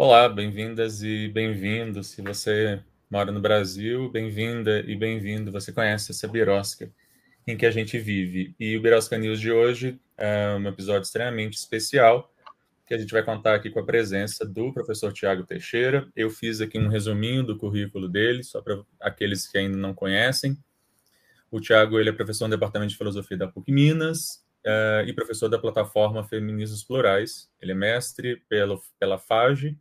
Olá, bem-vindas e bem-vindos. Se você mora no Brasil, bem-vinda e bem-vindo. Você conhece essa birosca em que a gente vive. E o Birosca News de hoje é um episódio extremamente especial, que a gente vai contar aqui com a presença do professor Tiago Teixeira. Eu fiz aqui um resuminho do currículo dele, só para aqueles que ainda não conhecem. O Tiago ele é professor no Departamento de Filosofia da PUC Minas uh, e professor da plataforma Feminismos Plurais. Ele é mestre pelo, pela FAGE,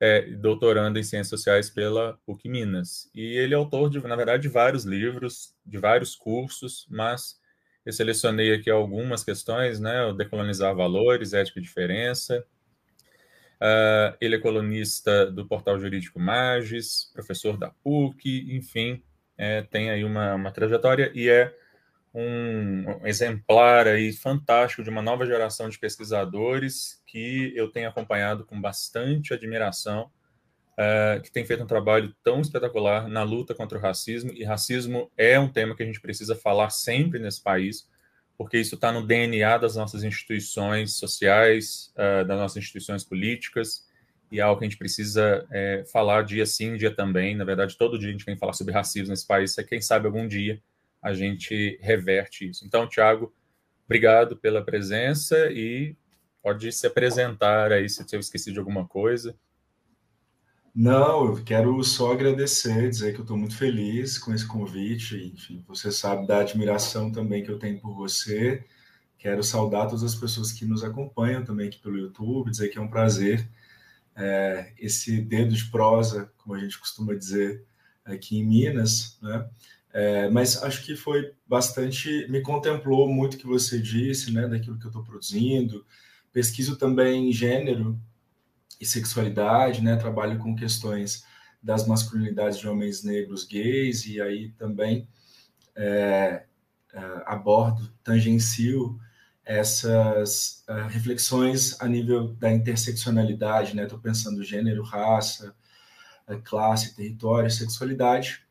é, doutorando em Ciências Sociais pela PUC Minas. E ele é autor, de, na verdade, de vários livros, de vários cursos, mas eu selecionei aqui algumas questões, né? O Decolonizar Valores, Ética e Diferença. Uh, ele é colunista do portal jurídico Magis, professor da PUC, enfim, é, tem aí uma, uma trajetória e é um, exemplar aí fantástico de uma nova geração de pesquisadores que eu tenho acompanhado com bastante admiração, uh, que tem feito um trabalho tão espetacular na luta contra o racismo, e racismo é um tema que a gente precisa falar sempre nesse país, porque isso está no DNA das nossas instituições sociais, uh, das nossas instituições políticas, e é algo que a gente precisa é, falar dia sim, dia também. Na verdade, todo dia a gente vem falar sobre racismo nesse país, é quem sabe algum dia a gente reverte isso. Então, Tiago, obrigado pela presença e pode se apresentar aí se eu esqueci de alguma coisa. Não, eu quero só agradecer, dizer que eu estou muito feliz com esse convite. Enfim, você sabe da admiração também que eu tenho por você. Quero saudar todas as pessoas que nos acompanham também aqui pelo YouTube, dizer que é um prazer é, esse dedo de prosa, como a gente costuma dizer aqui em Minas, né? É, mas acho que foi bastante, me contemplou muito o que você disse, né, daquilo que eu estou produzindo. Pesquiso também gênero e sexualidade, né, trabalho com questões das masculinidades de homens negros gays, e aí também é, é, abordo, tangencio essas uh, reflexões a nível da interseccionalidade, né? Estou pensando gênero, raça, classe, território, sexualidade.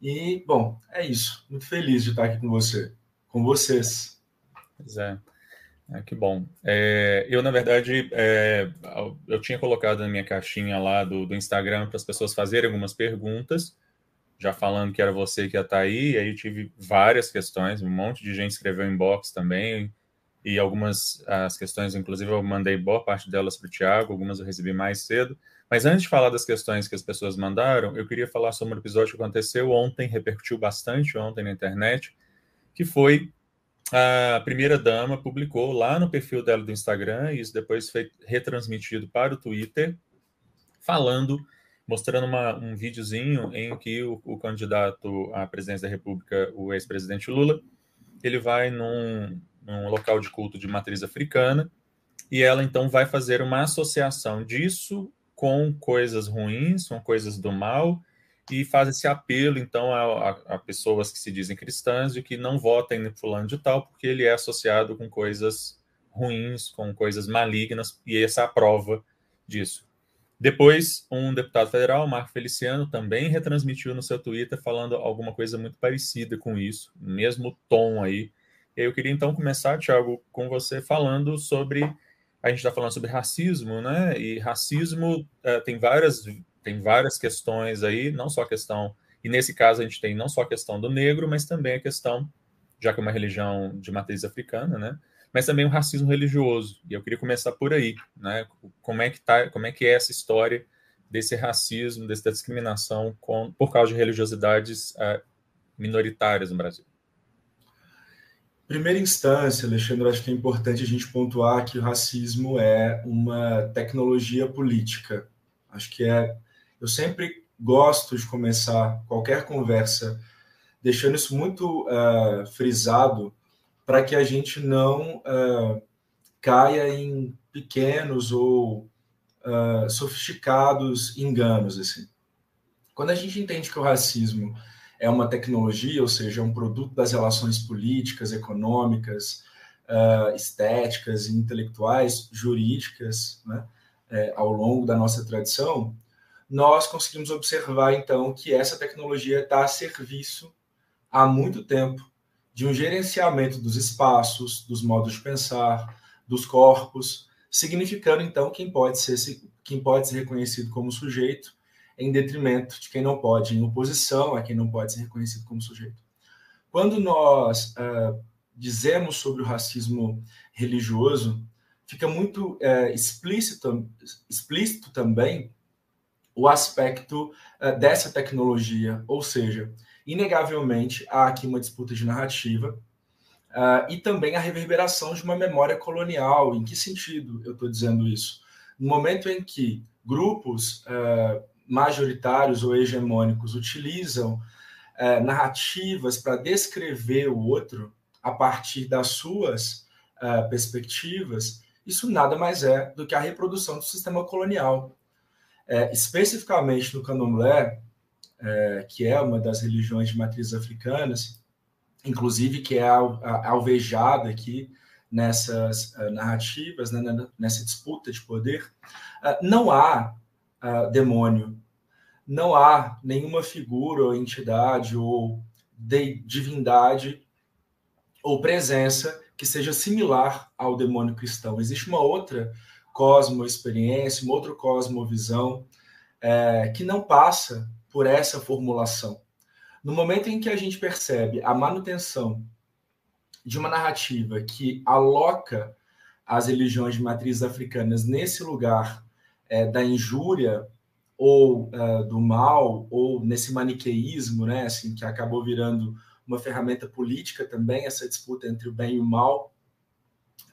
E, bom, é isso. Muito feliz de estar aqui com você, com vocês. Pois é. é que bom. É, eu, na verdade, é, eu tinha colocado na minha caixinha lá do, do Instagram para as pessoas fazerem algumas perguntas, já falando que era você que ia estar aí, e aí tive várias questões, um monte de gente escreveu inbox também, e algumas as questões, inclusive, eu mandei boa parte delas para o Tiago, algumas eu recebi mais cedo. Mas antes de falar das questões que as pessoas mandaram, eu queria falar sobre um episódio que aconteceu ontem, repercutiu bastante ontem na internet, que foi a primeira dama publicou lá no perfil dela do Instagram, e isso depois foi retransmitido para o Twitter, falando, mostrando uma, um videozinho em que o, o candidato à presidência da República, o ex-presidente Lula, ele vai num, num local de culto de matriz africana, e ela então vai fazer uma associação disso com coisas ruins, com coisas do mal, e faz esse apelo, então, a, a, pessoas que se dizem cristãs de que não votem no fulano de tal, porque ele é associado com coisas ruins, com coisas malignas, e essa é a prova disso. Depois, um deputado federal, Marco Feliciano, também retransmitiu no seu Twitter falando alguma coisa muito parecida com isso, mesmo tom aí. Eu queria então começar, Tiago, com você falando sobre a gente está falando sobre racismo, né? E racismo uh, tem várias tem várias questões aí, não só a questão e nesse caso a gente tem não só a questão do negro, mas também a questão já que é uma religião de matriz africana, né? Mas também o racismo religioso. E eu queria começar por aí, né? Como é que tá, como é que é essa história desse racismo, dessa discriminação com, por causa de religiosidades uh, minoritárias no Brasil? Primeira instância, Alexandre, acho que é importante a gente pontuar que o racismo é uma tecnologia política. Acho que é. Eu sempre gosto de começar qualquer conversa deixando isso muito uh, frisado para que a gente não uh, caia em pequenos ou uh, sofisticados enganos. Assim. Quando a gente entende que o racismo é uma tecnologia, ou seja, é um produto das relações políticas, econômicas, estéticas e intelectuais, jurídicas, né, é, ao longo da nossa tradição, nós conseguimos observar então que essa tecnologia está a serviço há muito tempo de um gerenciamento dos espaços, dos modos de pensar, dos corpos, significando então quem pode ser quem pode ser reconhecido como sujeito em detrimento de quem não pode, em oposição a quem não pode ser reconhecido como sujeito. Quando nós uh, dizemos sobre o racismo religioso, fica muito uh, explícito, explícito também o aspecto uh, dessa tecnologia, ou seja, inegavelmente há aqui uma disputa de narrativa uh, e também a reverberação de uma memória colonial. Em que sentido eu estou dizendo isso? No momento em que grupos uh, majoritários ou hegemônicos utilizam narrativas para descrever o outro a partir das suas perspectivas, isso nada mais é do que a reprodução do sistema colonial. É, especificamente no candomblé, é, que é uma das religiões de matrizes africanas, inclusive que é alvejada aqui nessas uh, narrativas, né, nessa disputa de poder, uh, não há uh, demônio, não há nenhuma figura ou entidade ou de divindade ou presença que seja similar ao demônio cristão. Existe uma outra cosmo-experiência, uma outra cosmovisão, é, que não passa por essa formulação. No momento em que a gente percebe a manutenção de uma narrativa que aloca as religiões de matrizes africanas nesse lugar é, da injúria ou é, do mal, ou nesse maniqueísmo, né, assim, que acabou virando uma ferramenta política também, essa disputa entre o bem e o mal,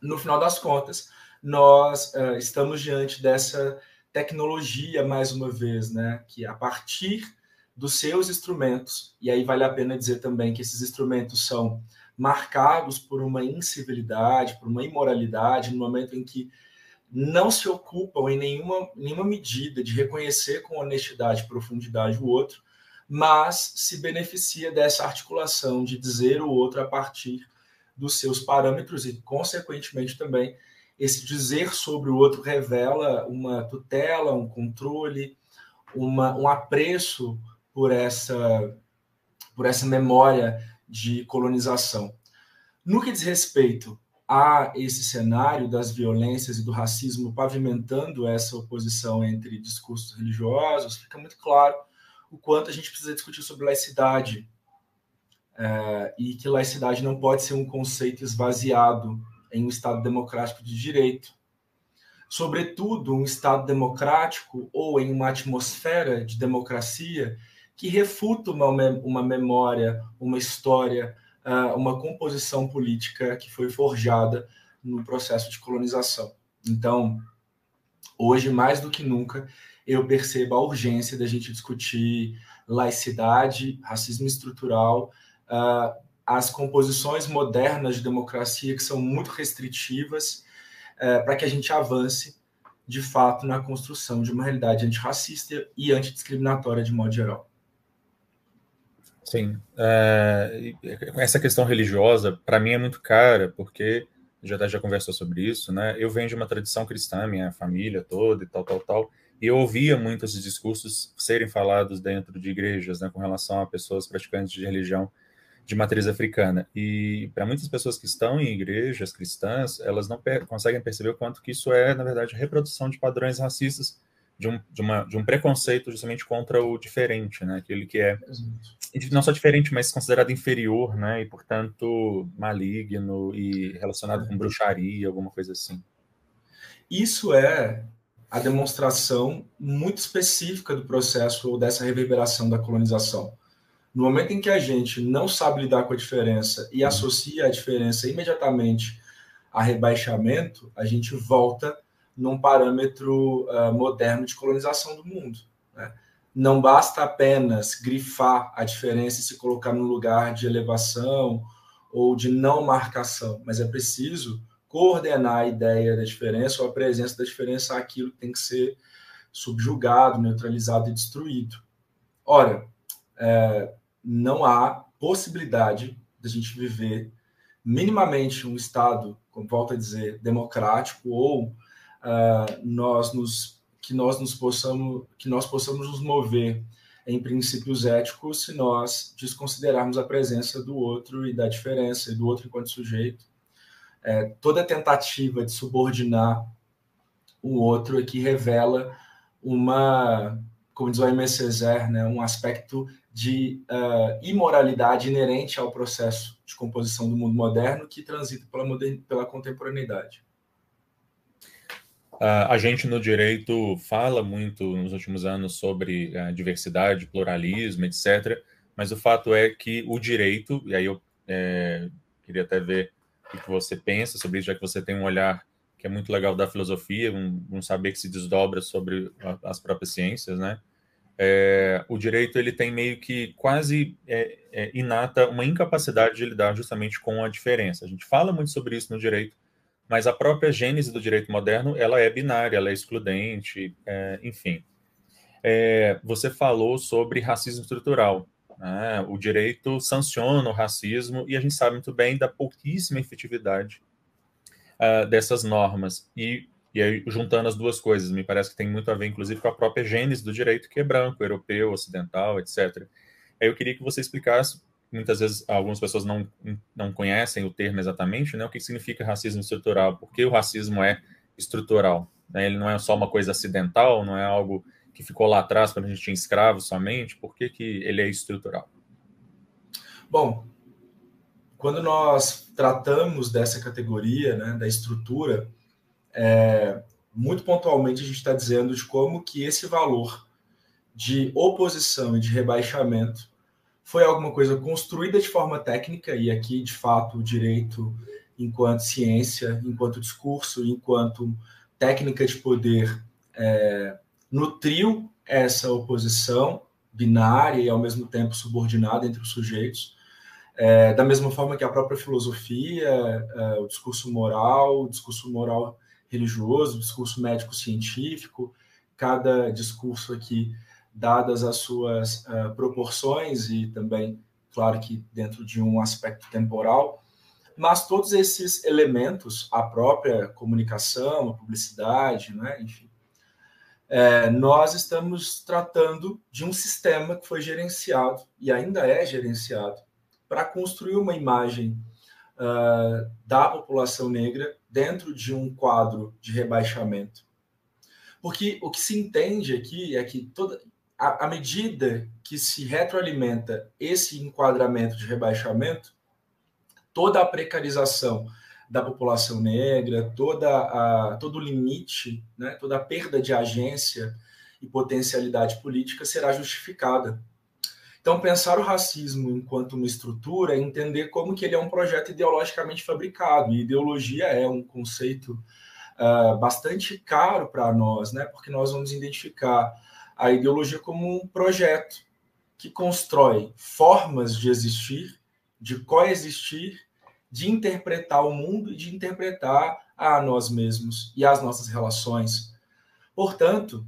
no final das contas, nós uh, estamos diante dessa tecnologia, mais uma vez, né, que a partir dos seus instrumentos, e aí vale a pena dizer também que esses instrumentos são marcados por uma incivilidade, por uma imoralidade, no momento em que não se ocupam em nenhuma, nenhuma medida de reconhecer com honestidade e profundidade o outro, mas se beneficia dessa articulação de dizer o outro a partir dos seus parâmetros e, consequentemente, também esse dizer sobre o outro revela uma tutela, um controle, uma, um apreço por essa, por essa memória de colonização. No que diz respeito a esse cenário das violências e do racismo pavimentando essa oposição entre discursos religiosos, fica muito claro o quanto a gente precisa discutir sobre laicidade é, e que laicidade não pode ser um conceito esvaziado em um Estado democrático de direito. Sobretudo, um Estado democrático ou em uma atmosfera de democracia que refuta uma, uma memória, uma história, ah, uma composição política que foi forjada no processo de colonização. Então, hoje, mais do que nunca, eu percebo a urgência da gente discutir laicidade, racismo estrutural, uh, as composições modernas de democracia, que são muito restritivas, é, para que a gente avance, de fato, na construção de uma realidade antirracista e antidiscriminatória de modo geral. Sim. É, essa questão religiosa, para mim, é muito cara, porque já já conversou sobre isso, né? Eu venho de uma tradição cristã, minha família toda e tal, tal, tal, e eu ouvia muito esses discursos serem falados dentro de igrejas, né, com relação a pessoas praticantes de religião de matriz africana. E para muitas pessoas que estão em igrejas cristãs, elas não per conseguem perceber o quanto que isso é, na verdade, reprodução de padrões racistas, de um, de uma, de um preconceito justamente contra o diferente, né? Aquele que é não só diferente, mas considerado inferior, né? E, portanto, maligno e relacionado com bruxaria, alguma coisa assim. Isso é a demonstração muito específica do processo ou dessa reverberação da colonização no momento em que a gente não sabe lidar com a diferença e associa a diferença imediatamente a rebaixamento, a gente volta num parâmetro uh, moderno de colonização do mundo. Né? não basta apenas grifar a diferença e se colocar no lugar de elevação ou de não marcação, mas é preciso coordenar a ideia da diferença ou a presença da diferença àquilo que tem que ser subjugado, neutralizado e destruído. Ora, é, não há possibilidade de a gente viver minimamente um Estado, como volto a dizer, democrático ou uh, nós nos que nós nos possamos que nós possamos nos mover em princípios éticos se nós desconsiderarmos a presença do outro e da diferença e do outro enquanto sujeito. É, toda tentativa de subordinar o outro é que revela uma, como diz o Aimé Césaire, né, um aspecto de uh, imoralidade inerente ao processo de composição do mundo moderno que transita pela, pela contemporaneidade. Uh, a gente no direito fala muito nos últimos anos sobre uh, diversidade, pluralismo, etc. Mas o fato é que o direito, e aí eu é, queria até ver o que você pensa sobre isso, já que você tem um olhar que é muito legal da filosofia, um, um saber que se desdobra sobre a, as próprias ciências, né? É, o direito ele tem meio que quase é, inata uma incapacidade de lidar justamente com a diferença. A gente fala muito sobre isso no direito, mas a própria gênese do direito moderno ela é binária, ela é excludente, é, enfim. É, você falou sobre racismo estrutural. Né? O direito sanciona o racismo e a gente sabe muito bem da pouquíssima efetividade uh, dessas normas. E, e aí, juntando as duas coisas, me parece que tem muito a ver, inclusive, com a própria gênese do direito, que é branco, europeu, ocidental, etc. Aí eu queria que você explicasse muitas vezes algumas pessoas não, não conhecem o termo exatamente, né? O que significa racismo estrutural? Por que o racismo é estrutural? Né? Ele não é só uma coisa acidental, não é algo que ficou lá atrás quando a gente tinha escravos somente. Por que, que ele é estrutural? Bom, quando nós tratamos dessa categoria, né, da estrutura, é, muito pontualmente a gente está dizendo de como que esse valor de oposição e de rebaixamento foi alguma coisa construída de forma técnica, e aqui, de fato, o direito, enquanto ciência, enquanto discurso, enquanto técnica de poder, é, nutriu essa oposição binária e, ao mesmo tempo, subordinada entre os sujeitos, é, da mesma forma que a própria filosofia, é, o discurso moral, o discurso moral religioso, o discurso médico-científico, cada discurso aqui dadas as suas uh, proporções e também, claro que dentro de um aspecto temporal, mas todos esses elementos, a própria comunicação, a publicidade, né, enfim, é, nós estamos tratando de um sistema que foi gerenciado e ainda é gerenciado para construir uma imagem uh, da população negra dentro de um quadro de rebaixamento. Porque o que se entende aqui é que toda, à medida que se retroalimenta esse enquadramento de rebaixamento, toda a precarização da população negra, toda a, todo o limite, né, toda a perda de agência e potencialidade política será justificada. Então, pensar o racismo enquanto uma estrutura é entender como que ele é um projeto ideologicamente fabricado. E ideologia é um conceito uh, bastante caro para nós, né, porque nós vamos identificar a ideologia como um projeto que constrói formas de existir, de coexistir, de interpretar o mundo e de interpretar a nós mesmos e as nossas relações. Portanto,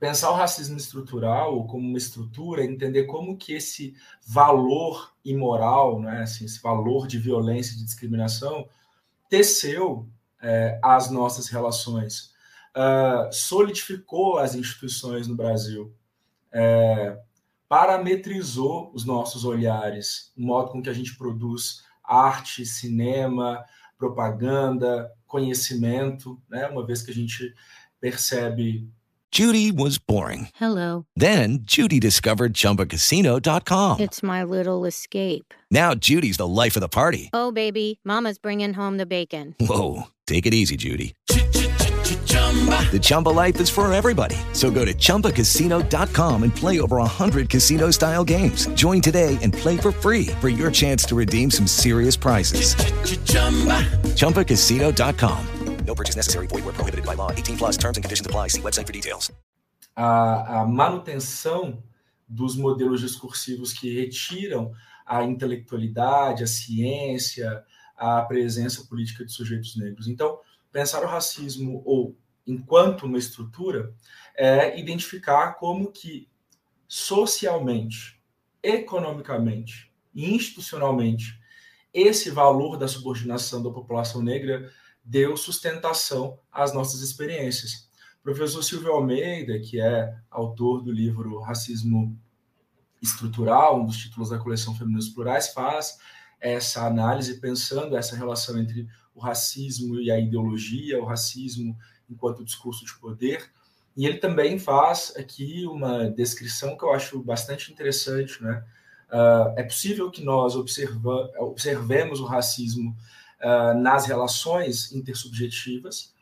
pensar o racismo estrutural como uma estrutura, entender como que esse valor imoral, né, assim, esse valor de violência de discriminação, teceu é, as nossas relações uh, solidificou as instituições no Brasil, é, parametrizou os nossos olhares, o modo com que a gente produz arte, cinema, propaganda, conhecimento, né? Uma vez que a gente percebe. Judy was boring. Hello. Then Judy discovered ChumbaCasino.com. It's my little escape. Now Judy's the life of the party. Oh baby, Mama's bringing home the bacon. Whoa, take it easy, Judy. The Chumba life is for everybody. So go to ChumbaCasino.com and play over 100 casino style games. Join today and play for free for your chance to redeem some serious prizes. Ch-ch-chumba. ChumbaCasino.com. No purchase necessary. Void where prohibited by law. 18 plus terms and conditions apply. See website for details. a, a manutenção dos modelos discursivos que retiram a intelectualidade, a ciência, a presença política de sujeitos negros. Então, pensar o racismo ou enquanto uma estrutura é identificar como que socialmente, economicamente e institucionalmente esse valor da subordinação da população negra deu sustentação às nossas experiências. O professor Silvio Almeida, que é autor do livro Racismo Estrutural, um dos títulos da coleção Femininos Plurais, faz essa análise pensando essa relação entre o racismo e a ideologia, o racismo enquanto discurso de poder. E ele também faz aqui uma descrição que eu acho bastante interessante. Né? Uh, é possível que nós observa, observemos o racismo uh, nas relações intersubjetivas,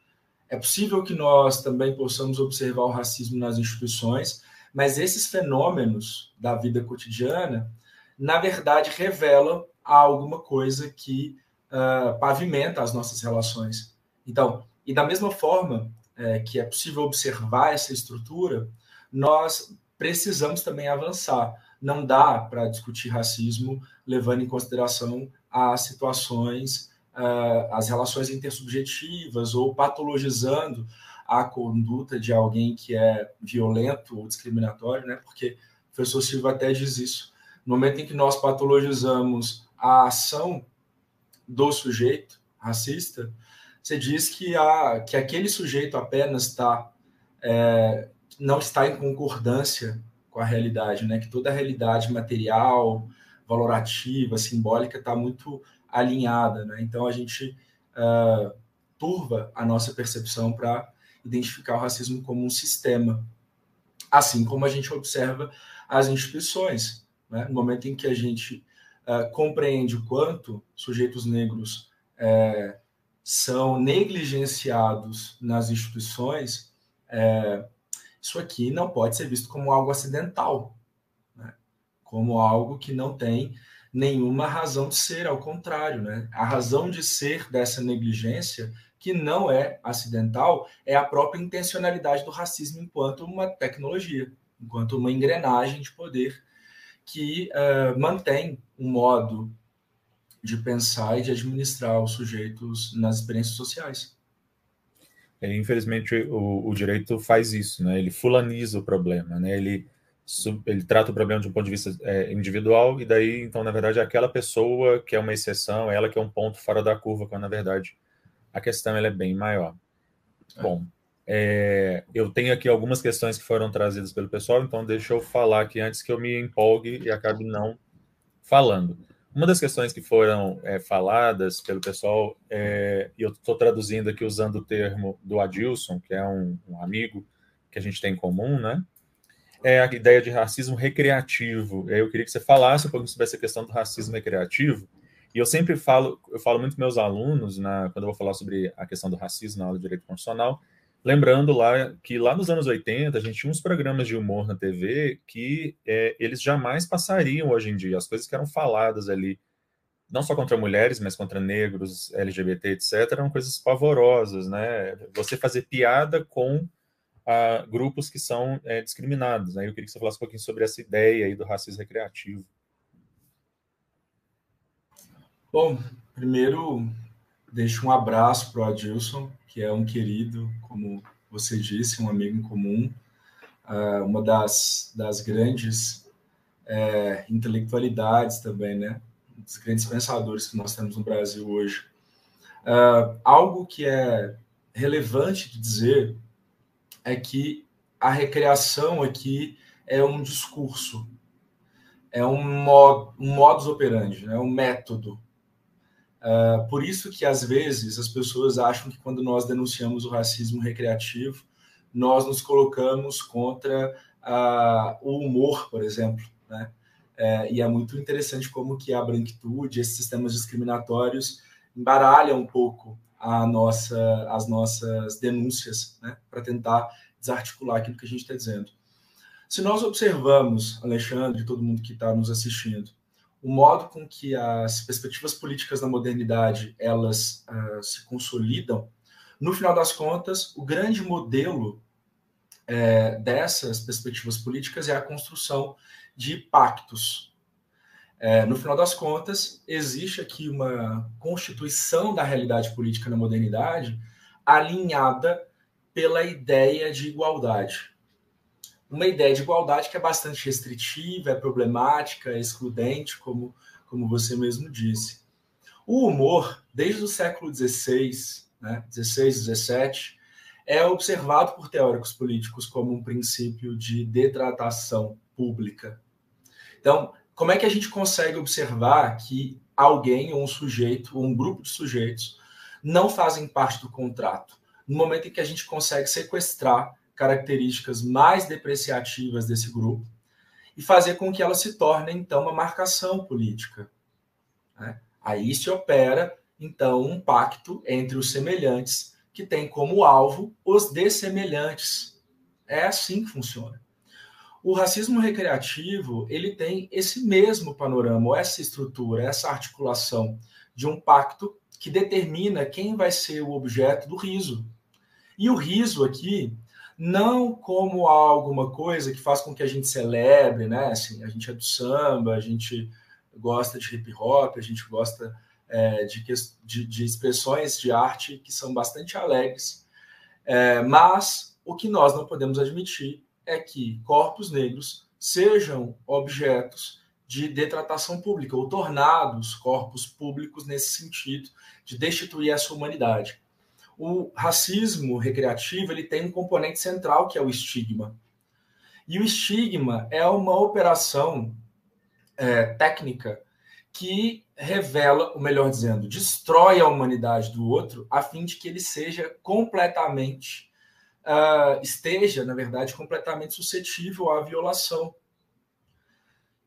é possível que nós também possamos observar o racismo nas instituições, mas esses fenômenos da vida cotidiana, na verdade, revelam alguma coisa que uh, pavimenta as nossas relações. Então, e da mesma forma é, que é possível observar essa estrutura, nós precisamos também avançar. Não dá para discutir racismo levando em consideração as situações, uh, as relações intersubjetivas ou patologizando a conduta de alguém que é violento ou discriminatório, né? Porque o professor Silva até diz isso. No momento em que nós patologizamos a ação do sujeito racista, você diz que, a, que aquele sujeito apenas está é, não está em concordância com a realidade, né? Que toda a realidade material, valorativa, simbólica está muito alinhada, né? Então a gente uh, turva a nossa percepção para identificar o racismo como um sistema, assim como a gente observa as instituições, né? No momento em que a gente uh, compreende o quanto sujeitos negros uh, são negligenciados nas instituições, é, isso aqui não pode ser visto como algo acidental, né? como algo que não tem nenhuma razão de ser, ao contrário. Né? A razão de ser dessa negligência, que não é acidental, é a própria intencionalidade do racismo enquanto uma tecnologia, enquanto uma engrenagem de poder que uh, mantém um modo de pensar e de administrar os sujeitos nas experiências sociais. É, infelizmente, o, o, direito faz isso, né? Ele fulaniza o problema, né? Ele, ele trata o problema de um ponto de vista é, individual e daí, então, na verdade, é aquela pessoa que é uma exceção, ela que é um ponto fora da curva, quando, na verdade, a questão ela é bem maior. É. Bom, é, eu tenho aqui algumas questões que foram trazidas pelo pessoal, então deixa eu falar aqui antes que eu me empolgue e acabe não falando. Uma das questões que foram é, faladas pelo pessoal, é, e eu estou traduzindo aqui usando o termo do Adilson, que é um, um, amigo que a gente tem em comum, né? É a ideia de racismo recreativo. Eu queria que você falasse um pouco sobre essa questão do racismo recreativo. E eu sempre falo, eu falo muito com meus alunos, na, quando eu vou falar sobre a questão do racismo na aula de direito constitucional, Lembrando lá que lá nos anos 80 a gente tinha uns programas de humor na TV que é, eles jamais passariam hoje em dia. As coisas que eram faladas ali, não só contra mulheres, mas contra negros, LGBT, etc., eram coisas pavorosas, né? Você fazer piada com ah, grupos que são é, discriminados. Né? Eu queria que você falasse um pouquinho sobre essa ideia aí do racismo recreativo. Bom, primeiro deixo um abraço para o Adilson, que é um querido, como você disse, um amigo em comum, uh, uma das, das grandes é, intelectualidades também, né? Dos grandes pensadores que nós temos no Brasil hoje. Uh, algo que é relevante de dizer é que a recreação aqui é um discurso, é um, mod, um modus operandi, é um método Uh, por isso que, às vezes, as pessoas acham que quando nós denunciamos o racismo recreativo, nós nos colocamos contra uh, o humor, por exemplo. Né? É, e é muito interessante como que a branquitude, esses sistemas discriminatórios, embaralham um pouco a nossa, as nossas denúncias né? para tentar desarticular aquilo que a gente está dizendo. Se nós observamos, Alexandre todo mundo que está nos assistindo, o modo com que as perspectivas políticas da modernidade elas uh, se consolidam, no final das contas, o grande modelo é, dessas perspectivas políticas é a construção de pactos. É, no final das contas, existe aqui uma constituição da realidade política na modernidade alinhada pela ideia de igualdade. Uma ideia de igualdade que é bastante restritiva, é problemática, é excludente, como, como você mesmo disse. O humor, desde o século XVI, né, 16, 17, é observado por teóricos políticos como um princípio de detratação pública. Então, como é que a gente consegue observar que alguém, ou um sujeito, ou um grupo de sujeitos, não fazem parte do contrato? No momento em que a gente consegue sequestrar características mais depreciativas desse grupo e fazer com que ela se torne, então, uma marcação política. Né? Aí se opera, então, um pacto entre os semelhantes que tem como alvo os dessemelhantes. É assim que funciona. O racismo recreativo, ele tem esse mesmo panorama, essa estrutura, essa articulação de um pacto que determina quem vai ser o objeto do riso. E o riso aqui, não como alguma coisa que faz com que a gente celebre, né? Assim, a gente é do samba, a gente gosta de hip hop, a gente gosta é, de, de, de, expressões de arte que são bastante alegres. É, mas o que nós não podemos admitir é que corpos negros sejam objetos de detratação pública ou tornados corpos públicos nesse sentido de destituir essa humanidade. O racismo recreativo ele tem um componente central que é o estigma. E o estigma é uma operação é, técnica que revela, ou melhor dizendo, destrói a humanidade do outro, a fim de que ele seja completamente, uh, esteja, na verdade, completamente suscetível à violação.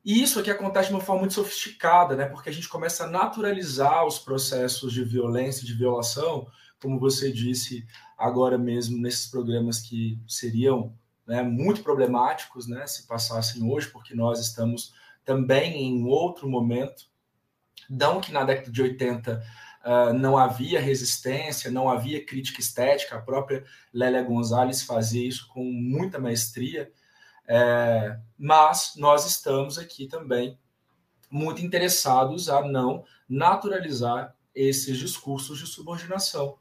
E isso aqui acontece de uma forma muito sofisticada, né? Porque a gente começa a naturalizar os processos de violência de violação, como você disse agora mesmo nesses programas que seriam né, muito problemáticos, né? Se passassem hoje, porque nós estamos também em outro momento não que na década de 80 uh, ah, não havia resistência, não havia crítica estética, a própria Lélia Gonzalez fazia isso com muita maestria, é, mas nós estamos aqui também muito interessados a não naturalizar esses discursos de subordinação,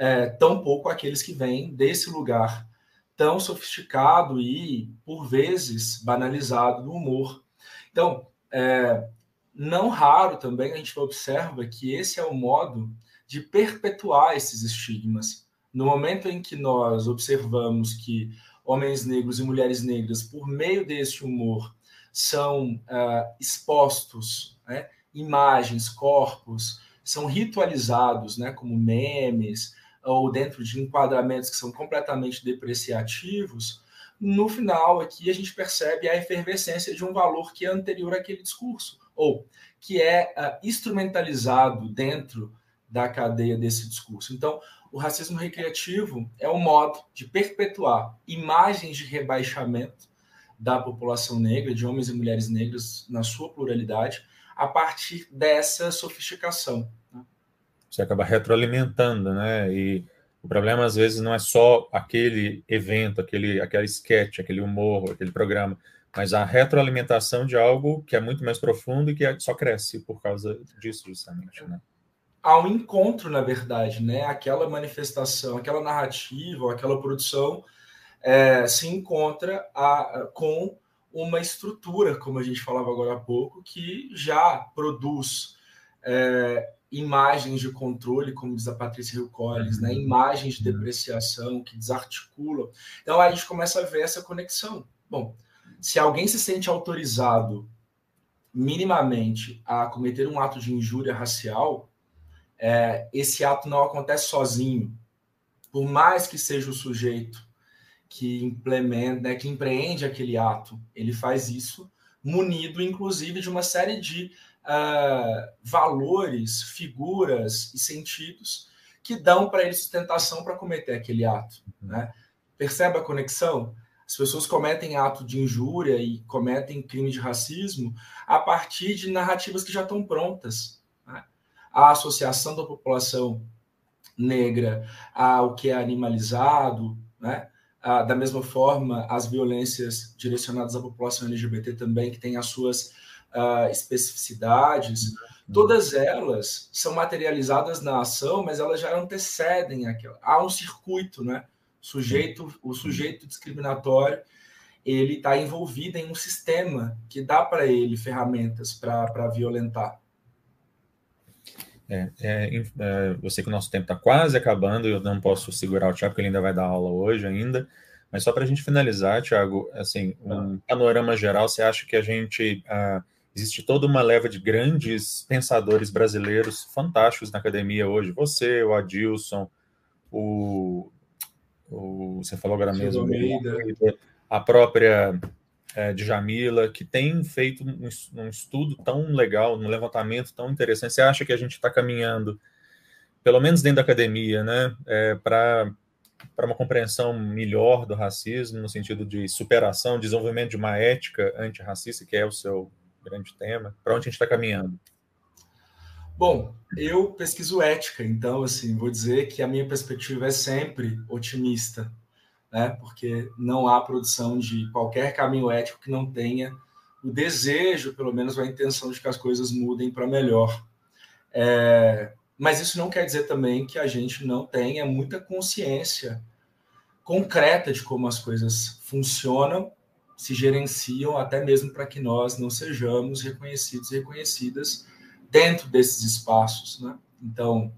é, tampouco aqueles que vêm desse lugar tão sofisticado e, por vezes, banalizado do humor. Então, é, não raro também a gente observa que esse é o modo de perpetuar esses estigmas. No momento em que nós observamos que homens negros e mulheres negras, por meio desse humor, são uh, expostos, né, imagens, corpos, são ritualizados, né, como memes, ou dentro de enquadramentos que são completamente depreciativos, no final aqui a gente percebe a efervescência de um valor que é anterior àquele discurso ou que é uh, instrumentalizado dentro da cadeia desse discurso. Então, o racismo recreativo é um modo de perpetuar imagens de rebaixamento da população negra, de homens e mulheres negras na sua pluralidade, a partir dessa sofisticação. Você acaba retroalimentando, né? E o problema às vezes não é só aquele evento, aquele, aquele sketch, aquele humor, aquele programa mas a retroalimentação de algo que é muito mais profundo e que é, só cresce por causa disso, justamente. Né? Há um encontro, na verdade, né? Aquela manifestação, aquela narrativa, aquela produção é, se encontra a, com uma estrutura, como a gente falava agora há pouco, que já produz é, imagens de controle, como diz a Patrícia Hill Collins, né? Uhum. imagens de uhum. depreciação que desarticulam. Então a gente começa a ver essa conexão. Bom, se alguém se sente autorizado minimamente a cometer um ato de injúria racial, é, esse ato não acontece sozinho. Por mais que seja o sujeito que implementa, né, que empreende aquele ato, ele faz isso munido, inclusive, de uma série de uh, valores, figuras e sentidos que dão para ele sustentação para cometer aquele ato. Né? Percebe a conexão? As pessoas cometem ato de injúria e cometem crime de racismo a partir de narrativas que já estão prontas. Né? A associação da população negra ao que é animalizado, né? da mesma forma, as violências direcionadas à população LGBT também, que tem as suas ah, especificidades, todas elas são materializadas na ação, mas elas já antecedem aquilo. Há um circuito, né? sujeito, o sujeito discriminatório ele está envolvido em um sistema que dá para ele ferramentas para violentar. É, é, é, eu sei que o nosso tempo está quase acabando, eu não posso segurar o Tiago, porque ele ainda vai dar aula hoje ainda. Mas só para a gente finalizar, Tiago, assim, um panorama geral, você acha que a gente ah, existe toda uma leva de grandes pensadores brasileiros fantásticos na academia hoje? Você, o Adilson, o, o você falou agora mesmo, a própria é, de Jamila, que tem feito um, um, estudo tão legal, um levantamento tão interessante. Você acha que a gente está caminhando, pelo menos dentro da academia, né, é, para para uma compreensão melhor do racismo, no sentido de superação, desenvolvimento de uma ética antirracista, que é o seu grande tema? Para onde a gente está caminhando? Bom, eu pesquiso ética, então, assim, vou dizer que a minha perspectiva é sempre otimista né? porque não há produção de qualquer caminho ético que não tenha o desejo, pelo menos a intenção de que as coisas mudem para melhor. É, mas isso não quer dizer também que a gente não tenha muita consciência concreta de como as coisas funcionam, se gerenciam, até mesmo para que nós não sejamos reconhecidos e reconhecidas dentro desses espaços. Né? Então,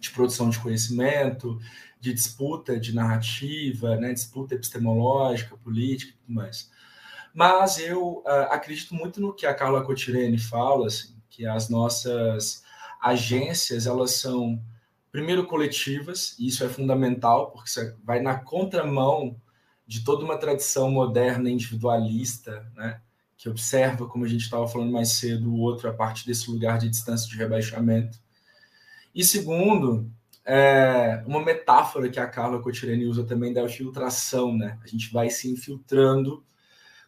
de produção de conhecimento, de disputa de narrativa, né, disputa epistemológica, política e tudo mais. Mas eu uh, acredito muito no que a Carla Cotirene fala, assim, que as nossas agências, elas são, primeiro, coletivas, e isso é fundamental, porque isso vai na contramão de toda uma tradição moderna individualista, né, que observa, como a gente estava falando mais cedo, o outro a partir desse lugar de distância de rebaixamento. E segundo, é, uma metáfora que a Carla Cotirene usa também da infiltração, né? A gente vai se infiltrando,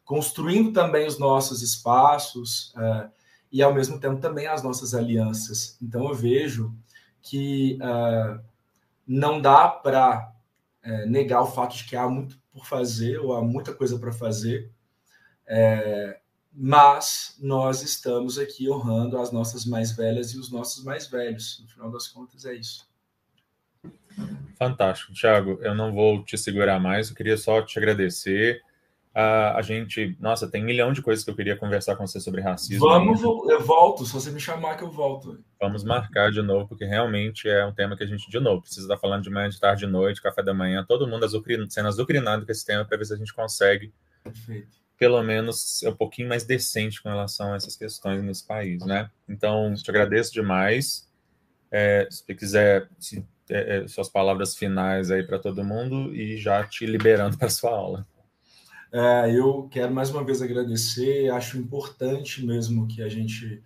construindo também os nossos espaços é, e, ao mesmo tempo, também as nossas alianças. Então, eu vejo que é, não dá para é, negar o fato de que há muito por fazer ou há muita coisa para fazer, é, mas nós estamos aqui honrando as nossas mais velhas e os nossos mais velhos. No final das contas, é isso. Fantástico. Thiago, eu não vou te segurar mais, eu queria só te agradecer. Uh, a gente, nossa, tem um milhão de coisas que eu queria conversar com você sobre racismo. Vamos, eu volto, só você me chamar que eu volto. Vamos marcar de novo, porque realmente é um tema que a gente, de novo, precisa estar falando de manhã, de tarde, de noite, café da manhã, todo mundo azucrin... sendo azucrinado com esse tema para ver se a gente consegue, Perfeito. pelo menos, ser um pouquinho mais decente com relação a essas questões nesse país, né? Então, te agradeço demais. É, se você quiser, se é, é, suas palavras finais aí para todo mundo e já te liberando para sua aula. É, eu quero mais uma vez agradecer, acho importante mesmo que a gente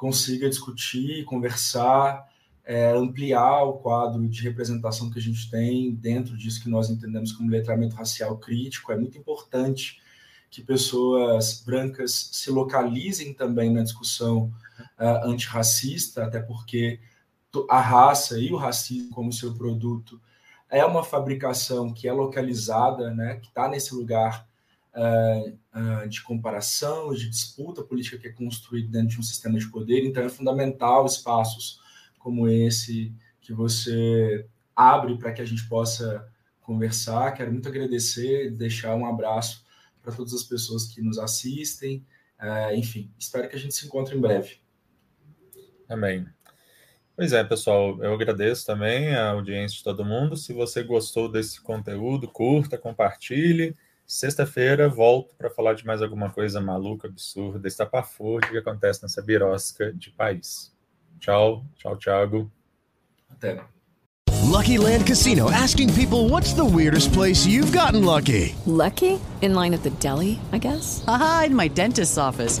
consiga discutir, conversar, é, ampliar o quadro de representação que a gente tem dentro disso que nós entendemos como letramento racial crítico. É muito importante que pessoas brancas se localizem também na discussão uh, antirracista, até porque a raça e o racismo como seu produto é uma fabricação que é localizada, né, que está nesse lugar de comparação, de disputa política que é construído dentro de um sistema de poder. Então, é fundamental espaços como esse que você abre para que a gente possa conversar. Quero muito agradecer, deixar um abraço para todas as pessoas que nos assistem. Uh, enfim, espero que a gente se encontre em breve. Amém. Pois é, pessoal, eu agradeço também a audiência de todo mundo. Se você gostou desse conteúdo, curta, compartilhe. Sexta-feira volto para falar de mais alguma coisa maluca, absurda, estapafúrdia que acontece nessa birosca de país. Tchau, tchau, Thiago. Até. Lucky Land Casino asking people what's the weirdest place you've gotten lucky? Lucky? In line at the deli, I guess. Aha, in my dentist's office.